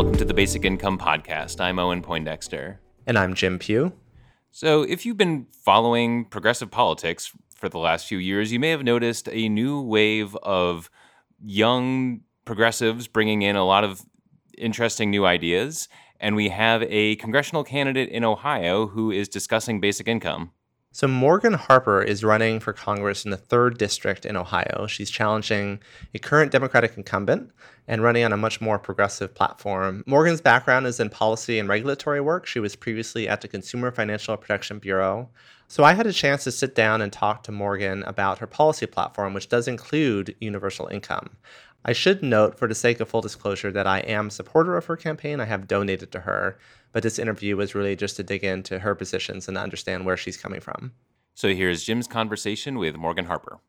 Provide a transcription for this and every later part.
welcome to the Basic Income Podcast. I'm Owen Poindexter. And I'm Jim Pugh. So, if you've been following progressive politics for the last few years, you may have noticed a new wave of young progressives bringing in a lot of interesting new ideas. And we have a congressional candidate in Ohio who is discussing basic income. So, Morgan Harper is running for Congress in the 3rd District in Ohio. She's challenging a current Democratic incumbent and running on a much more progressive platform. Morgan's background is in policy and regulatory work. She was previously at the Consumer Financial Protection Bureau. So, I had a chance to sit down and talk to Morgan about her policy platform, which does include universal income. I should note, for the sake of full disclosure, that I am a supporter of her campaign. I have donated to her but this interview was really just to dig into her positions and understand where she's coming from. So here's Jim's conversation with Morgan Harper.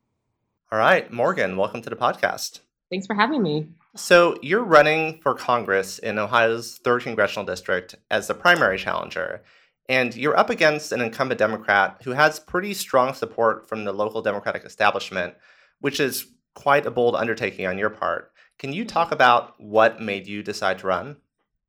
All right, Morgan, welcome to the podcast. Thanks for having me. So, you're running for Congress in Ohio's 3rd Congressional District as the primary challenger, and you're up against an incumbent Democrat who has pretty strong support from the local Democratic establishment, which is quite a bold undertaking on your part. Can you talk about what made you decide to run?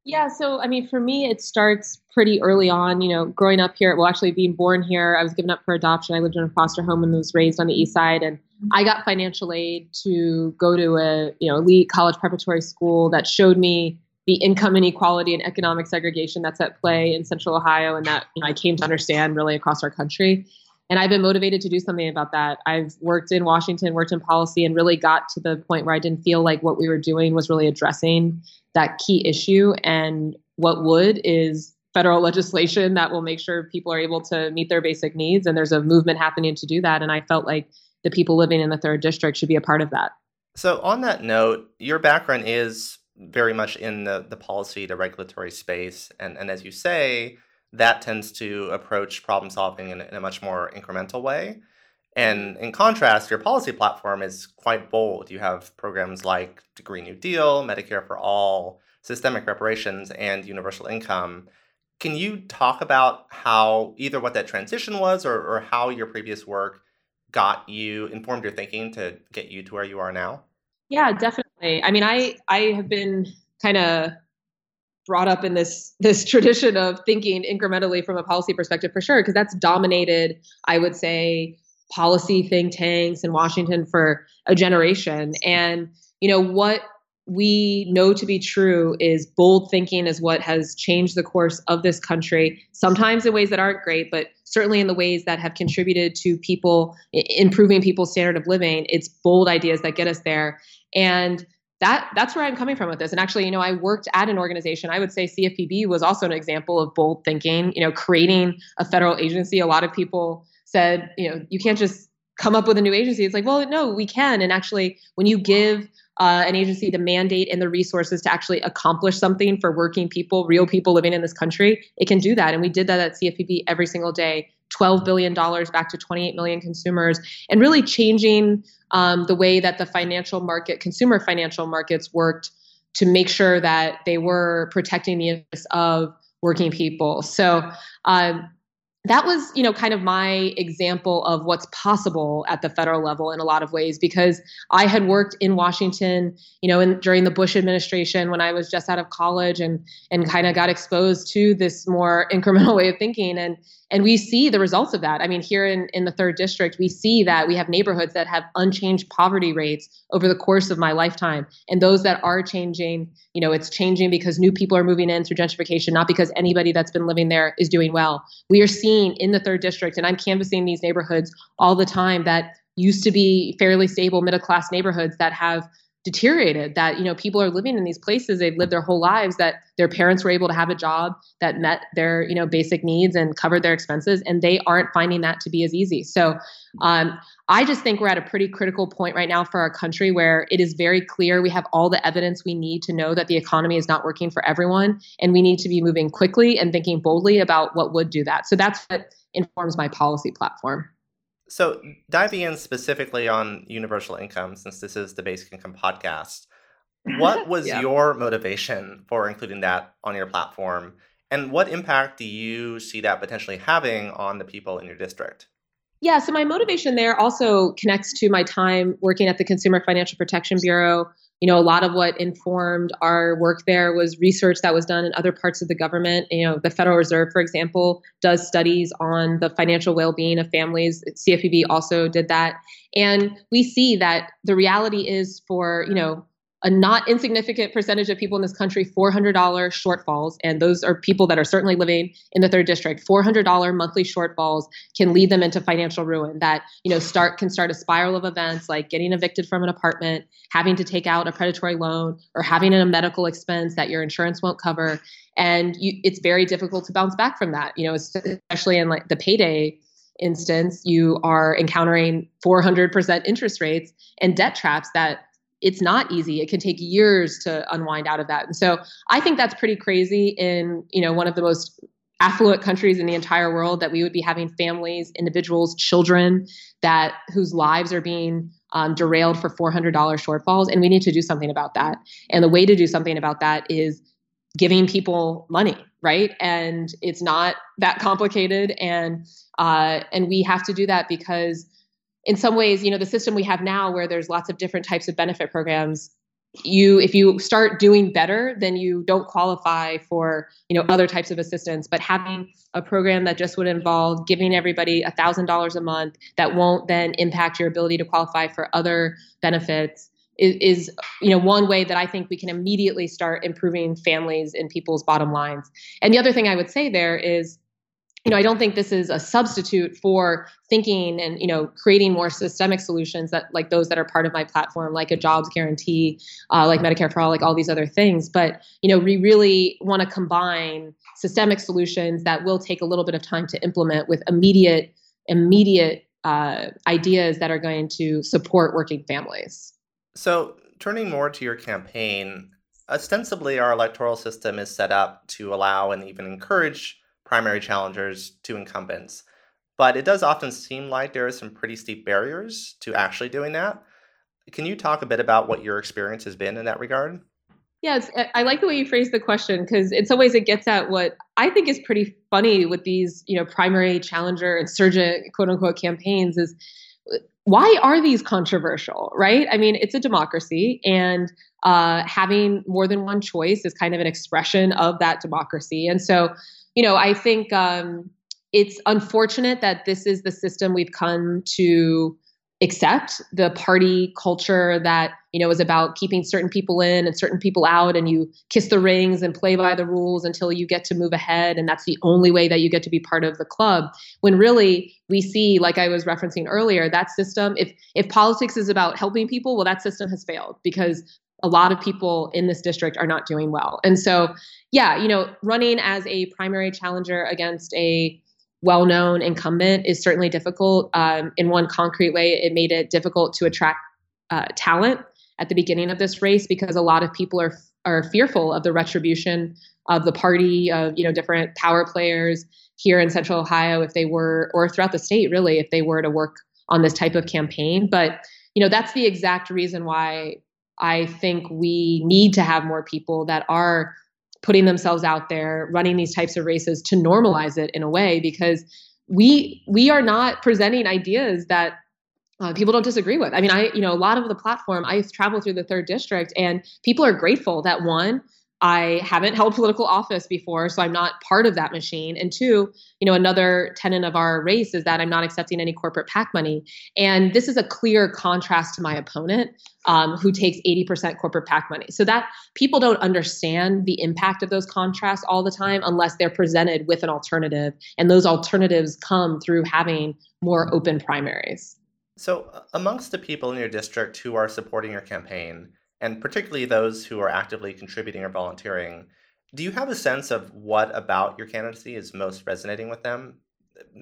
Yeah, so I mean, for me, it starts pretty early on. You know, growing up here, well, actually being born here, I was given up for adoption. I lived in a foster home and was raised on the east side, and I got financial aid to go to a you know elite college preparatory school that showed me the income inequality and economic segregation that's at play in Central Ohio, and that you know, I came to understand really across our country. And I've been motivated to do something about that. I've worked in Washington, worked in policy, and really got to the point where I didn't feel like what we were doing was really addressing that key issue. And what would is federal legislation that will make sure people are able to meet their basic needs. And there's a movement happening to do that. And I felt like the people living in the third district should be a part of that. So, on that note, your background is very much in the, the policy the regulatory space. And, and as you say, that tends to approach problem solving in, in a much more incremental way. And in contrast, your policy platform is quite bold. You have programs like the Green New Deal, Medicare for All, systemic reparations, and universal income. Can you talk about how either what that transition was or, or how your previous work got you, informed your thinking to get you to where you are now? Yeah, definitely. I mean, I I have been kind of brought up in this this tradition of thinking incrementally from a policy perspective for sure because that's dominated i would say policy think tanks in Washington for a generation. And, you know, what we know to be true is bold thinking is what has changed the course of this country, sometimes in ways that aren't great, but certainly in the ways that have contributed to people improving people's standard of living. It's bold ideas that get us there. And that that's where I'm coming from with this. And actually, you know, I worked at an organization. I would say CFPB was also an example of bold thinking. You know, creating a federal agency. A lot of people said, you know, you can't just come up with a new agency. It's like, well, no, we can. And actually, when you give uh, an agency the mandate and the resources to actually accomplish something for working people, real people living in this country, it can do that. And we did that at CFPB every single day. $12 billion back to 28 million consumers, and really changing um, the way that the financial market, consumer financial markets worked to make sure that they were protecting the interests of working people. So, um, that was you know kind of my example of what's possible at the federal level in a lot of ways because i had worked in washington you know in, during the bush administration when i was just out of college and and kind of got exposed to this more incremental way of thinking and and we see the results of that. I mean, here in, in the third district, we see that we have neighborhoods that have unchanged poverty rates over the course of my lifetime. And those that are changing, you know, it's changing because new people are moving in through gentrification, not because anybody that's been living there is doing well. We are seeing in the third district, and I'm canvassing these neighborhoods all the time that used to be fairly stable middle class neighborhoods that have deteriorated that you know people are living in these places they've lived their whole lives that their parents were able to have a job that met their you know basic needs and covered their expenses and they aren't finding that to be as easy. So um, i just think we're at a pretty critical point right now for our country where it is very clear we have all the evidence we need to know that the economy is not working for everyone and we need to be moving quickly and thinking boldly about what would do that so that's what informs my policy platform so, diving in specifically on universal income, since this is the Basic Income podcast, what was yeah. your motivation for including that on your platform? And what impact do you see that potentially having on the people in your district? Yeah, so my motivation there also connects to my time working at the Consumer Financial Protection Bureau you know, a lot of what informed our work there was research that was done in other parts of the government. You know, the Federal Reserve, for example, does studies on the financial well-being of families. CFPB also did that, and we see that the reality is for you know a not insignificant percentage of people in this country $400 shortfalls. And those are people that are certainly living in the third district. $400 monthly shortfalls can lead them into financial ruin that you know start can start a spiral of events like getting evicted from an apartment having to take out a predatory loan or having a medical expense that your insurance won't cover. And you, it's very difficult to bounce back from that you know especially in like the payday instance you are encountering 400% interest rates and debt traps that it's not easy. It can take years to unwind out of that. And so I think that's pretty crazy in, you know, one of the most affluent countries in the entire world that we would be having families, individuals, children that whose lives are being um, derailed for $400 shortfalls. And we need to do something about that. And the way to do something about that is giving people money, right? And it's not that complicated. And uh, and we have to do that because in some ways, you know, the system we have now where there's lots of different types of benefit programs, you if you start doing better, then you don't qualify for, you know, other types of assistance. But having a program that just would involve giving everybody thousand dollars a month that won't then impact your ability to qualify for other benefits is, is, you know one way that I think we can immediately start improving families and people's bottom lines. And the other thing I would say there is you know, I don't think this is a substitute for thinking and you know creating more systemic solutions that like those that are part of my platform, like a jobs guarantee, uh, like Medicare for all, like all these other things. But you know, we really want to combine systemic solutions that will take a little bit of time to implement with immediate immediate uh, ideas that are going to support working families. So, turning more to your campaign, ostensibly our electoral system is set up to allow and even encourage primary challengers to incumbents. But it does often seem like there are some pretty steep barriers to actually doing that. Can you talk a bit about what your experience has been in that regard? Yes, I like the way you phrase the question because in some ways it gets at what I think is pretty funny with these, you know, primary challenger insurgent quote unquote campaigns is why are these controversial, right? I mean, it's a democracy, and uh, having more than one choice is kind of an expression of that democracy. And so, you know, I think um, it's unfortunate that this is the system we've come to accept. The party culture that you know is about keeping certain people in and certain people out and you kiss the rings and play by the rules until you get to move ahead and that's the only way that you get to be part of the club. When really we see like i was referencing earlier that system if if politics is about helping people well that system has failed because a lot of people in this district are not doing well. And so, yeah, you know, running as a primary challenger against a well known incumbent is certainly difficult. Um, in one concrete way, it made it difficult to attract uh, talent at the beginning of this race because a lot of people are are fearful of the retribution of the party of you know different power players here in central ohio if they were or throughout the state really if they were to work on this type of campaign but you know that's the exact reason why I think we need to have more people that are putting themselves out there, running these types of races to normalize it in a way because we we are not presenting ideas that uh, people don't disagree with. I mean, I you know a lot of the platform I travel through the third district and people are grateful that one I haven't held political office before, so I'm not part of that machine. And two, you know, another tenet of our race is that I'm not accepting any corporate PAC money. And this is a clear contrast to my opponent, um, who takes 80% corporate PAC money. So that people don't understand the impact of those contrasts all the time unless they're presented with an alternative. And those alternatives come through having more open primaries. So, amongst the people in your district who are supporting your campaign, and particularly those who are actively contributing or volunteering, do you have a sense of what about your candidacy is most resonating with them?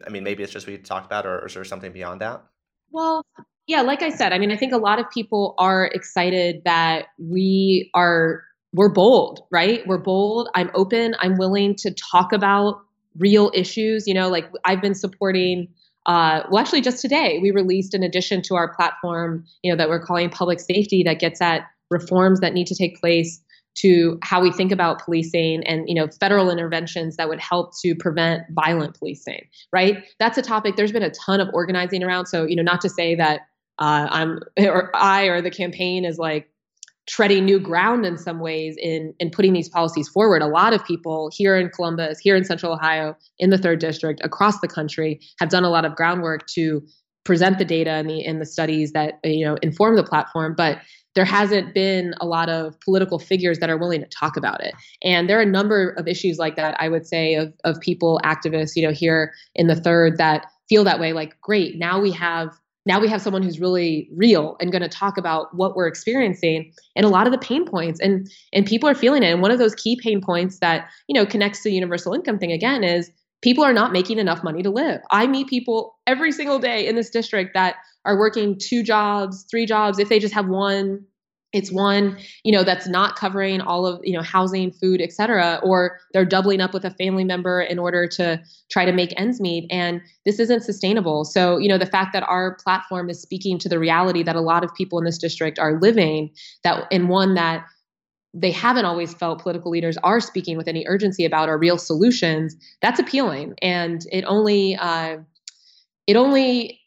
I mean, maybe it's just you talked about, or, or is there something beyond that? Well, yeah, like I said, I mean, I think a lot of people are excited that we are we're bold, right? We're bold. I'm open. I'm willing to talk about real issues. You know, like I've been supporting. Uh, well, actually, just today we released an addition to our platform, you know, that we're calling public safety that gets at reforms that need to take place to how we think about policing and you know federal interventions that would help to prevent violent policing right that's a topic there's been a ton of organizing around so you know not to say that uh, i'm or i or the campaign is like treading new ground in some ways in in putting these policies forward. A lot of people here in Columbus, here in Central Ohio, in the third district, across the country, have done a lot of groundwork to present the data and the and the studies that you know inform the platform. But there hasn't been a lot of political figures that are willing to talk about it. And there are a number of issues like that, I would say, of, of people, activists, you know, here in the third that feel that way. Like, great, now we have now we have someone who's really real and going to talk about what we're experiencing and a lot of the pain points and and people are feeling it and one of those key pain points that you know connects to the universal income thing again is people are not making enough money to live. I meet people every single day in this district that are working two jobs, three jobs, if they just have one, it's one you know that's not covering all of you know housing food et cetera or they're doubling up with a family member in order to try to make ends meet. And this isn't sustainable. So you know the fact that our platform is speaking to the reality that a lot of people in this district are living that in one that they haven't always felt political leaders are speaking with any urgency about our real solutions that's appealing and it only uh, it only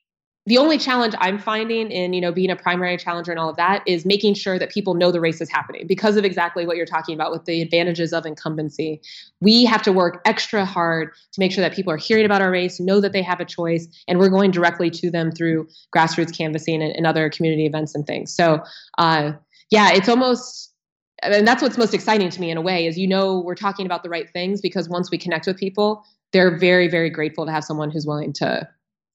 the only challenge I'm finding in, you know, being a primary challenger and all of that is making sure that people know the race is happening because of exactly what you're talking about with the advantages of incumbency. We have to work extra hard to make sure that people are hearing about our race, know that they have a choice, and we're going directly to them through grassroots canvassing and, and other community events and things. So, uh, yeah, it's almost and that's what's most exciting to me in a way is you know we're talking about the right things because once we connect with people they're very very grateful to have someone who's willing to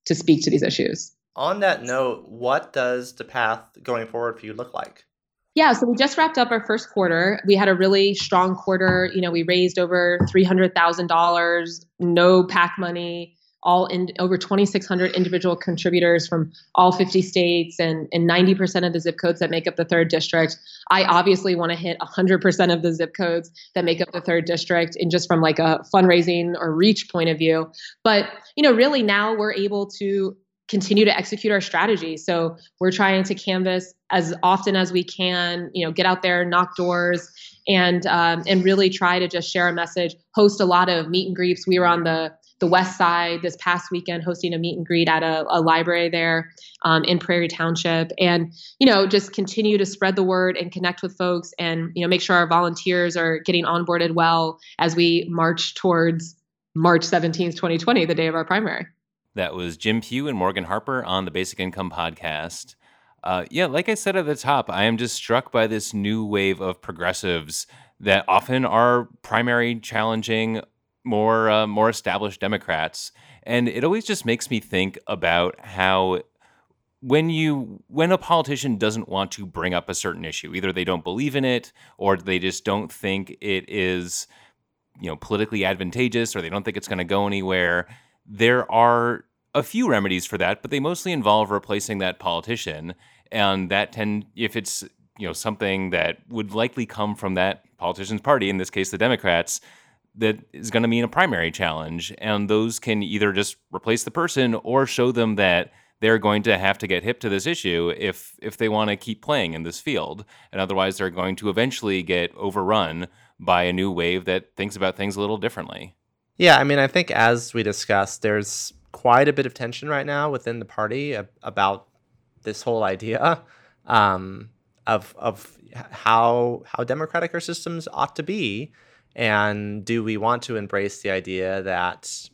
to speak to these issues on that note, what does the path going forward for you look like? Yeah, so we just wrapped up our first quarter. We had a really strong quarter. You know, we raised over three hundred thousand dollars, no PAC money, all in over twenty six hundred individual contributors from all fifty states and and ninety percent of the zip codes that make up the third district. I obviously want to hit hundred percent of the zip codes that make up the third district, and just from like a fundraising or reach point of view. But you know, really now we're able to continue to execute our strategy. So we're trying to canvas as often as we can, you know, get out there, knock doors, and um, and really try to just share a message. Host a lot of meet and greets. We were on the the west side this past weekend hosting a meet and greet at a, a library there um, in prairie township and you know just continue to spread the word and connect with folks and you know make sure our volunteers are getting onboarded well as we march towards march 17th 2020 the day of our primary that was Jim Pugh and Morgan Harper on the Basic Income Podcast. Uh, yeah, like I said at the top, I am just struck by this new wave of progressives that often are primary challenging more uh, more established Democrats, and it always just makes me think about how when you when a politician doesn't want to bring up a certain issue, either they don't believe in it or they just don't think it is you know politically advantageous or they don't think it's going to go anywhere. There are a few remedies for that, but they mostly involve replacing that politician. And that tend if it's you know something that would likely come from that politician's party, in this case the Democrats, that is going to mean a primary challenge. And those can either just replace the person or show them that they're going to have to get hip to this issue if if they want to keep playing in this field. And otherwise they're going to eventually get overrun by a new wave that thinks about things a little differently. Yeah, I mean, I think as we discussed, there's quite a bit of tension right now within the party about this whole idea um, of of how how democratic our systems ought to be, and do we want to embrace the idea that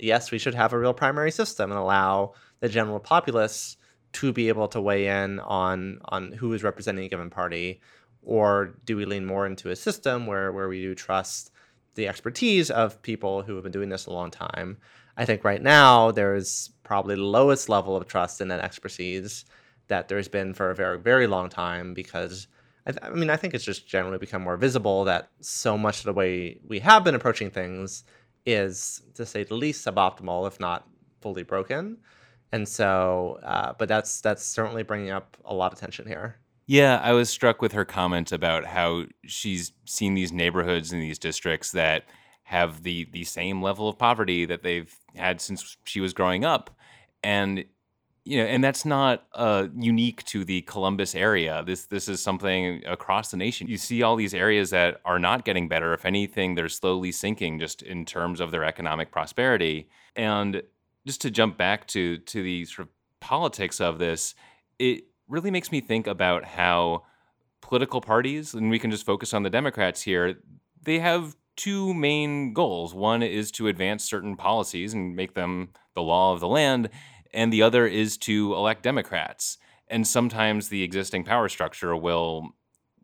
yes, we should have a real primary system and allow the general populace to be able to weigh in on on who is representing a given party, or do we lean more into a system where where we do trust the expertise of people who have been doing this a long time? I think right now there's probably the lowest level of trust in that expertise that there's been for a very, very long time because I, th- I, mean, I think it's just generally become more visible that so much of the way we have been approaching things is, to say the least, suboptimal, if not fully broken. And so, uh, but that's that's certainly bringing up a lot of tension here. Yeah, I was struck with her comment about how she's seen these neighborhoods in these districts that have the the same level of poverty that they've had since she was growing up, and you know, and that's not uh, unique to the Columbus area. This this is something across the nation. You see all these areas that are not getting better. If anything, they're slowly sinking, just in terms of their economic prosperity. And just to jump back to to the sort of politics of this, it really makes me think about how political parties, and we can just focus on the Democrats here, they have two main goals. One is to advance certain policies and make them the law of the land, and the other is to elect Democrats. And sometimes the existing power structure will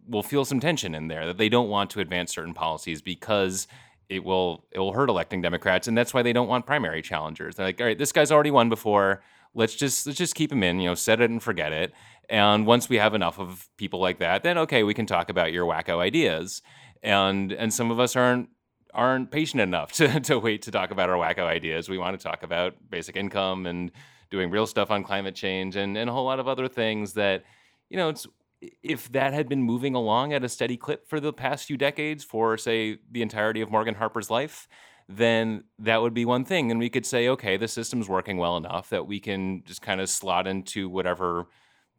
will feel some tension in there that they don't want to advance certain policies because it will it will hurt electing Democrats, and that's why they don't want primary challengers. They're like, all right, this guy's already won before. Let's just let's just keep him in, you know, set it and forget it. And once we have enough of people like that, then okay, we can talk about your wacko ideas. And and some of us aren't aren't patient enough to, to wait to talk about our wacko ideas. We want to talk about basic income and doing real stuff on climate change and, and a whole lot of other things that, you know, it's if that had been moving along at a steady clip for the past few decades for say the entirety of Morgan Harper's life, then that would be one thing. And we could say, okay, the system's working well enough that we can just kind of slot into whatever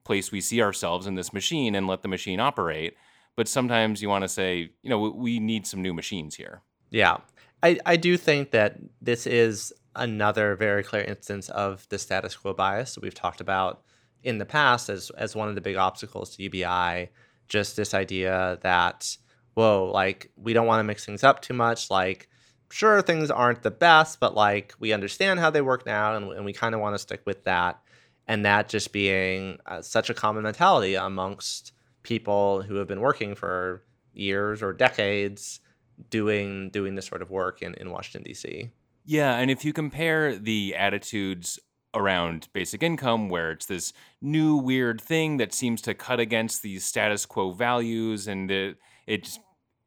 place we see ourselves in this machine and let the machine operate. But sometimes you want to say, you know, we need some new machines here. Yeah. I, I do think that this is another very clear instance of the status quo bias that we've talked about in the past as, as one of the big obstacles to UBI. Just this idea that, whoa, like we don't want to mix things up too much. Like, sure, things aren't the best, but like we understand how they work now and, and we kind of want to stick with that. And that just being uh, such a common mentality amongst people who have been working for years or decades doing doing this sort of work in, in Washington D.C. Yeah, and if you compare the attitudes around basic income, where it's this new weird thing that seems to cut against these status quo values, and it it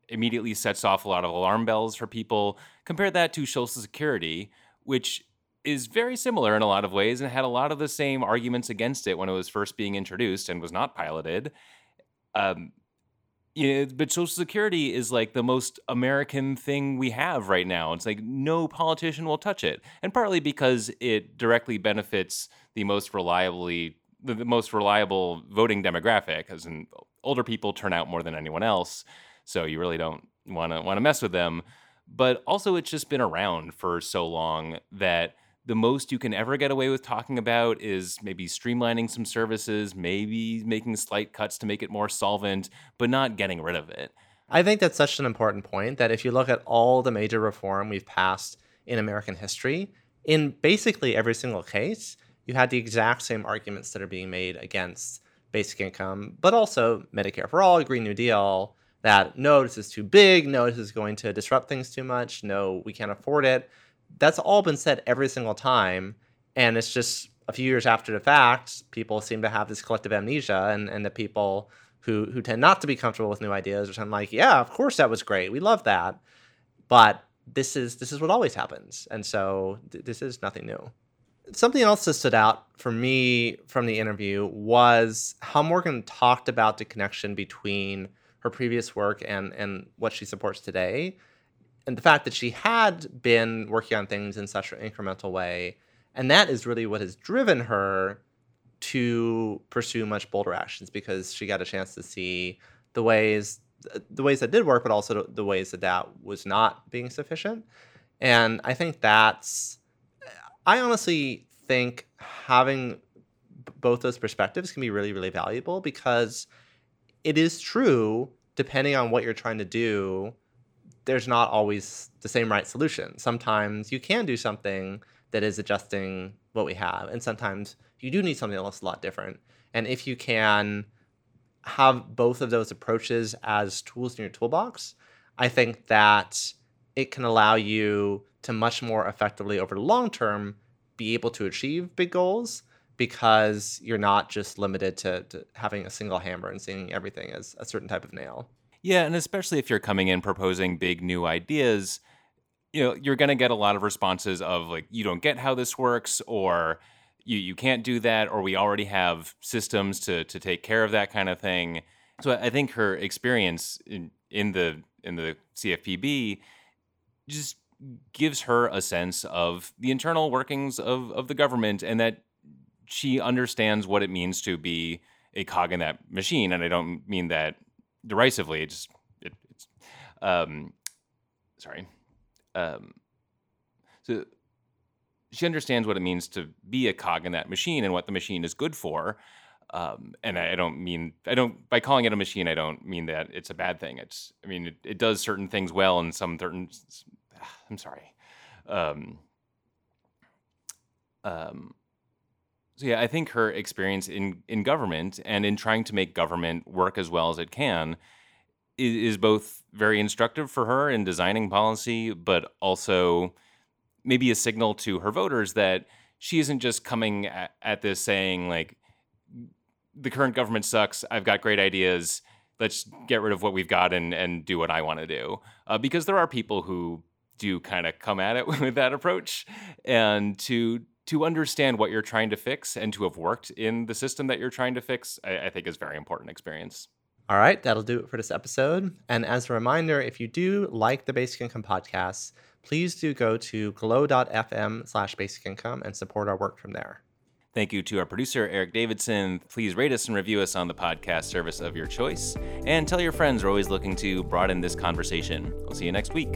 immediately sets off a lot of alarm bells for people. Compare that to Social Security, which is very similar in a lot of ways and had a lot of the same arguments against it when it was first being introduced and was not piloted. Um, yeah, but Social Security is like the most American thing we have right now. It's like no politician will touch it, and partly because it directly benefits the most reliably the most reliable voting demographic, as in older people turn out more than anyone else, so you really don't want to want to mess with them. But also, it's just been around for so long that the most you can ever get away with talking about is maybe streamlining some services, maybe making slight cuts to make it more solvent, but not getting rid of it. I think that's such an important point that if you look at all the major reform we've passed in American history, in basically every single case, you had the exact same arguments that are being made against basic income, but also Medicare for all, Green New Deal, that no, this is too big, no, this is going to disrupt things too much, no, we can't afford it that's all been said every single time. And it's just a few years after the fact, people seem to have this collective amnesia, and, and the people who, who tend not to be comfortable with new ideas are saying like, yeah, of course that was great. We love that. But this is this is what always happens. And so th- this is nothing new. Something else that stood out for me from the interview was how Morgan talked about the connection between her previous work and and what she supports today and the fact that she had been working on things in such an incremental way and that is really what has driven her to pursue much bolder actions because she got a chance to see the ways the ways that did work but also the ways that that was not being sufficient. And i think that's i honestly think having both those perspectives can be really really valuable because it is true depending on what you're trying to do there's not always the same right solution. Sometimes you can do something that is adjusting what we have, and sometimes you do need something that looks a lot different. And if you can have both of those approaches as tools in your toolbox, I think that it can allow you to much more effectively over the long term be able to achieve big goals because you're not just limited to, to having a single hammer and seeing everything as a certain type of nail. Yeah, and especially if you're coming in proposing big new ideas, you know, you're going to get a lot of responses of like you don't get how this works or you you can't do that or we already have systems to to take care of that kind of thing. So I think her experience in in the in the CFPB just gives her a sense of the internal workings of of the government and that she understands what it means to be a cog in that machine and I don't mean that derisively. It just it, it's um, sorry. Um, so she understands what it means to be a cog in that machine and what the machine is good for. Um, and I, don't mean I don't by calling it a machine. I don't mean that it's a bad thing. It's I mean it, it does certain things well and some certain. I'm sorry. Um, um, so yeah, I think her experience in in government and in trying to make government work as well as it can is, is both very instructive for her in designing policy, but also maybe a signal to her voters that she isn't just coming at, at this saying like the current government sucks. I've got great ideas. Let's get rid of what we've got and and do what I want to do. Uh, because there are people who do kind of come at it with that approach, and to to understand what you're trying to fix and to have worked in the system that you're trying to fix, I, I think is very important experience. All right, that'll do it for this episode. And as a reminder, if you do like the Basic Income podcast, please do go to glow.fm slash basic income and support our work from there. Thank you to our producer, Eric Davidson. Please rate us and review us on the podcast service of your choice. And tell your friends we're always looking to broaden this conversation. We'll see you next week.